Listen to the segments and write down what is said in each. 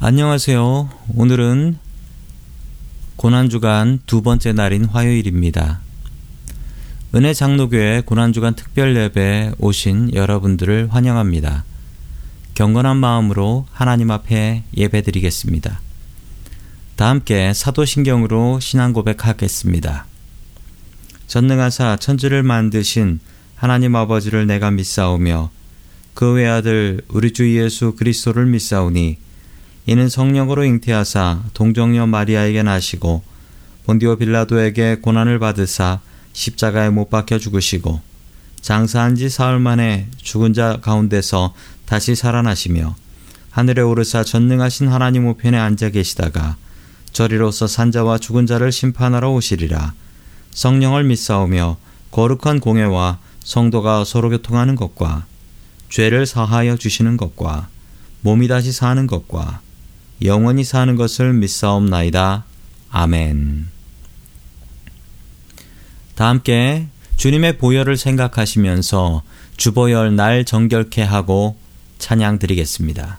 안녕하세요. 오늘은 고난주간 두 번째 날인 화요일입니다. 은혜 장로교회 고난주간 특별 예배에 오신 여러분들을 환영합니다. 경건한 마음으로 하나님 앞에 예배드리겠습니다. 다 함께 사도신경으로 신앙 고백하겠습니다. 전능하사 천지를 만드신 하나님 아버지를 내가 믿사오며 그 외아들 우리 주 예수 그리스도를 믿사오니 이는 성령으로 잉태하사 동정녀 마리아에게 나시고 본디오 빌라도에게 고난을 받으사 십자가에 못 박혀 죽으시고 장사한 지 사흘 만에 죽은 자 가운데서 다시 살아나시며 하늘에 오르사 전능하신 하나님 우편에 앉아 계시다가 저리로서 산자와 죽은 자를 심판하러 오시리라. 성령을 믿사오며 거룩한 공예와 성도가 서로 교통하는 것과 죄를 사하여 주시는 것과 몸이 다시 사는 것과 영원히 사는 것을 믿사옵나이다. 아멘. 다 함께 주님의 보혈을 생각하시면서 주보혈 날 정결케 하고 찬양 드리겠습니다.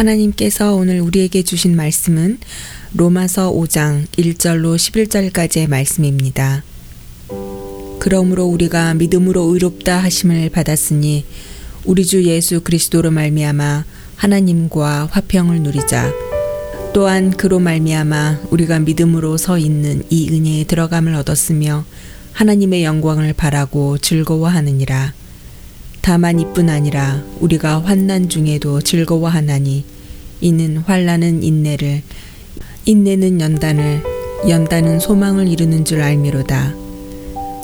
하나님께서 오늘 우리에게 주신 말씀은 로마서 5장 1절로 11절까지의 말씀입니다. 그러므로 우리가 믿음으로 의롭다 하심을 받았으니 우리 주 예수 그리스도로 말미암아 하나님과 화평을 누리자. 또한 그로 말미암아 우리가 믿음으로 서 있는 이 은혜에 들어감을 얻었으며 하나님의 영광을 바라고 즐거워하느니라. 다만 이뿐 아니라 우리가 환난 중에도 즐거워하나니 이는 환란은 인내를 인내는 연단을 연단은 소망을 이루는 줄 알미로다.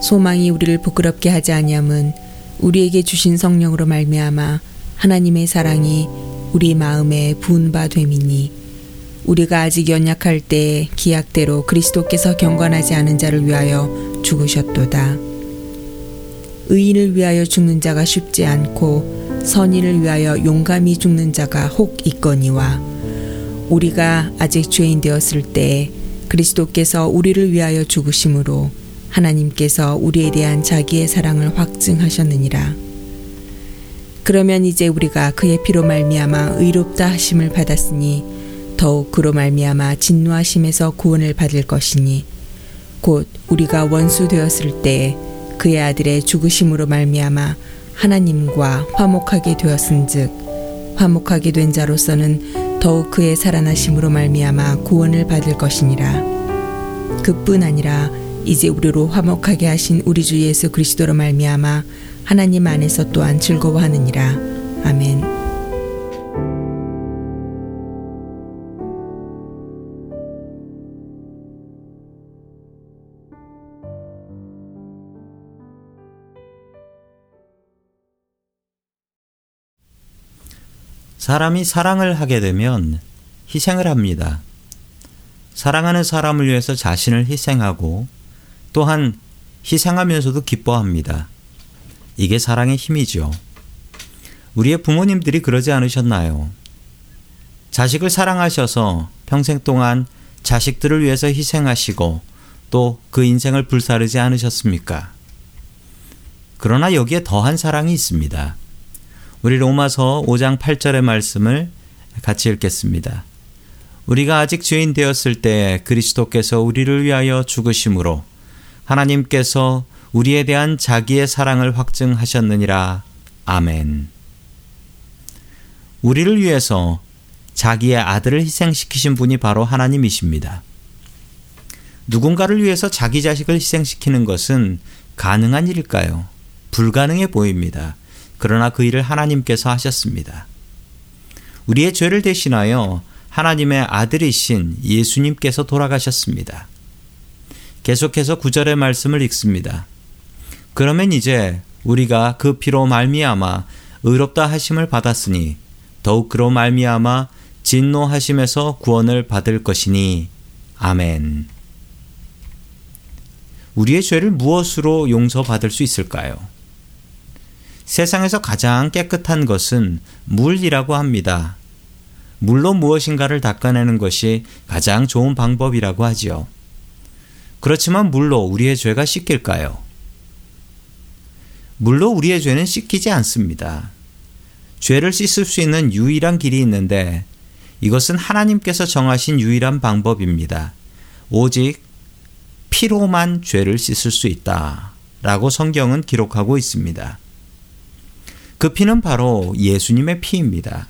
소망이 우리를 부끄럽게 하지 아니함은 우리에게 주신 성령으로 말미암아 하나님의 사랑이 우리 마음에 부은 바 됨이니 우리가 아직 연약할 때 기약대로 그리스도께서 경건하지 않은 자를 위하여 죽으셨도다. 의인을 위하여 죽는 자가 쉽지 않고 선인을 위하여 용감히 죽는 자가 혹 있거니와 우리가 아직 죄인 되었을 때 그리스도께서 우리를 위하여 죽으심으로 하나님께서 우리에 대한 자기의 사랑을 확증하셨느니라. 그러면 이제 우리가 그의 피로 말미암아 의롭다 하심을 받았으니 더욱 그로 말미암아 진노하심에서 구원을 받을 것이니 곧 우리가 원수 되었을 때에 그의 아들의 죽으심으로 말미암아 하나님과 화목하게 되었은즉 화목하게 된 자로서는 더욱 그의 살아나심으로 말미암아 구원을 받을 것이니라 그뿐 아니라 이제 우리로 화목하게 하신 우리 주 예수 그리스도로 말미암아 하나님 안에서 또한 즐거워하느니라 아멘. 사람이 사랑을 하게 되면 희생을 합니다. 사랑하는 사람을 위해서 자신을 희생하고 또한 희생하면서도 기뻐합니다. 이게 사랑의 힘이죠. 우리의 부모님들이 그러지 않으셨나요? 자식을 사랑하셔서 평생 동안 자식들을 위해서 희생하시고 또 그 인생을 불사르지 않으셨습니까? 그러나 여기에 더한 사랑이 있습니다. 우리 로마서 5장 8절의 말씀을 같이 읽겠습니다. 우리가 아직 죄인 되었을 때 그리스도께서 우리를 위하여 죽으심으로 하나님께서 우리에 대한 자기의 사랑을 확증하셨느니라. 아멘. 우리를 위해서 자기의 아들을 희생시키신 분이 바로 하나님이십니다. 누군가를 위해서 자기 자식을 희생시키는 것은 가능한 일일까요? 불가능해 보입니다. 그러나 그 일을 하나님께서 하셨습니다. 우리의 죄를 대신하여 하나님의 아들이신 예수님께서 돌아가셨습니다. 계속해서 구절의 말씀을 읽습니다. 그러면 이제 우리가 그 피로 말미암아 의롭다 하심을 받았으니 더욱 그로 말미암아 진노하심에서 구원을 받을 것이니 아멘. 우리의 죄를 무엇으로 용서받을 수 있을까요? 세상에서 가장 깨끗한 것은 물이라고 합니다. 물로 무엇인가를 닦아내는 것이 가장 좋은 방법이라고 하지요. 그렇지만 물로 우리의 죄가 씻길까요? 물로 우리의 죄는 씻기지 않습니다. 죄를 씻을 수 있는 유일한 길이 있는데 이것은 하나님께서 정하신 유일한 방법입니다. 오직 피로만 죄를 씻을 수 있다. 라고 성경은 기록하고 있습니다. 그 피는 바로 예수님의 피입니다.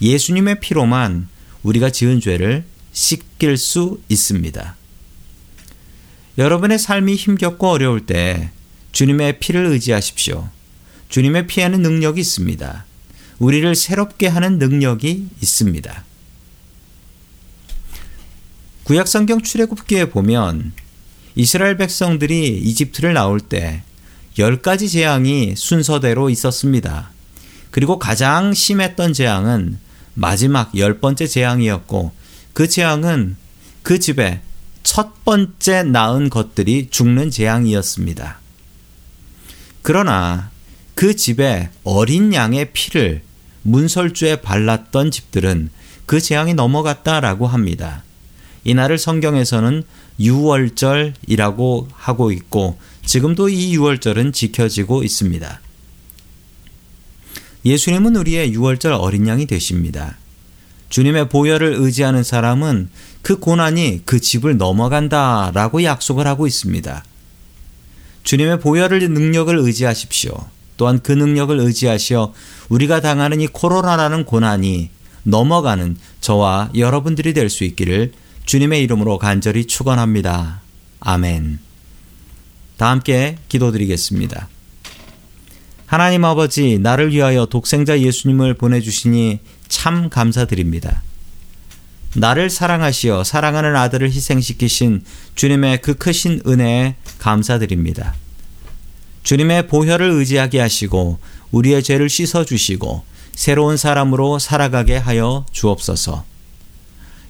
예수님의 피로만 우리가 지은 죄를 씻길 수 있습니다. 여러분의 삶이 힘겹고 어려울 때 주님의 피를 의지하십시오. 주님의 피에는 능력이 있습니다. 우리를 새롭게 하는 능력이 있습니다. 구약성경 출애굽기에 보면 이스라엘 백성들이 이집트를 나올 때 열 가지 재앙이 순서대로 있었습니다. 그리고 가장 심했던 재앙은 마지막 열 번째 재앙이었고 그 재앙은 그 집에 첫 번째 낳은 것들이 죽는 재앙이었습니다. 그러나 그 집에 어린 양의 피를 문설주에 발랐던 집들은 그 재앙이 넘어갔다라고 합니다. 이날을 성경에서는 유월절이라고 하고 있고 지금도 이 유월절은 지켜지고 있습니다. 예수님은 우리의 유월절 어린 양이 되십니다. 주님의 보혈을 의지하는 사람은 그 고난이 그 집을 넘어간다 라고 약속을 하고 있습니다. 주님의 보혈을 능력을 의지하십시오. 또한 그 능력을 의지하시어 우리가 당하는 이 코로나라는 고난이 넘어가는 저와 여러분들이 될 수 있기를 주님의 이름으로 간절히 축원합니다. 아멘. 다 함께 기도드리겠습니다. 하나님 아버지, 나를 위하여 독생자 예수님을 보내주시니 참 감사드립니다. 나를 사랑하시어 사랑하는 아들을 희생시키신 주님의 그 크신 은혜에 감사드립니다. 주님의 보혈을 의지하게 하시고 우리의 죄를 씻어주시고 새로운 사람으로 살아가게 하여 주옵소서.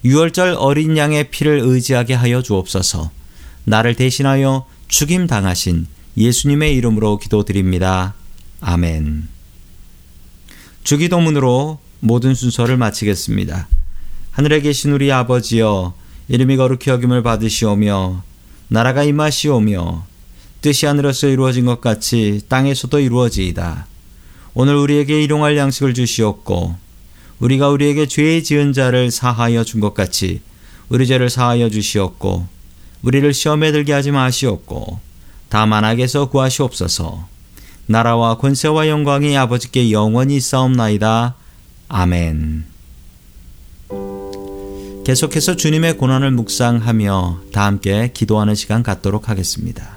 유월절 어린 양의 피를 의지하게 하여 주옵소서. 나를 대신하여 죽임 당하신 예수님의 이름으로 기도드립니다. 아멘. 주기도문으로 모든 순서를 마치겠습니다. 하늘에 계신 우리 아버지여 이름이 거룩히 여김을 받으시오며 나라가 임하시오며 뜻이 하늘에서 이루어진 것 같이 땅에서도 이루어지이다. 오늘 우리에게 일용할 양식을 주시옵고 우리가 우리에게 죄 지은 자를 사하여 준 것 같이 우리 죄를 사하여 주시옵고 우리를 시험에 들게 하지 마시옵고 다만 악에서 구하시옵소서. 나라와 권세와 영광이 아버지께 영원히 싸움나이다. 아멘. 계속해서 주님의 고난을 묵상하며 다 함께 기도하는 시간 갖도록 하겠습니다.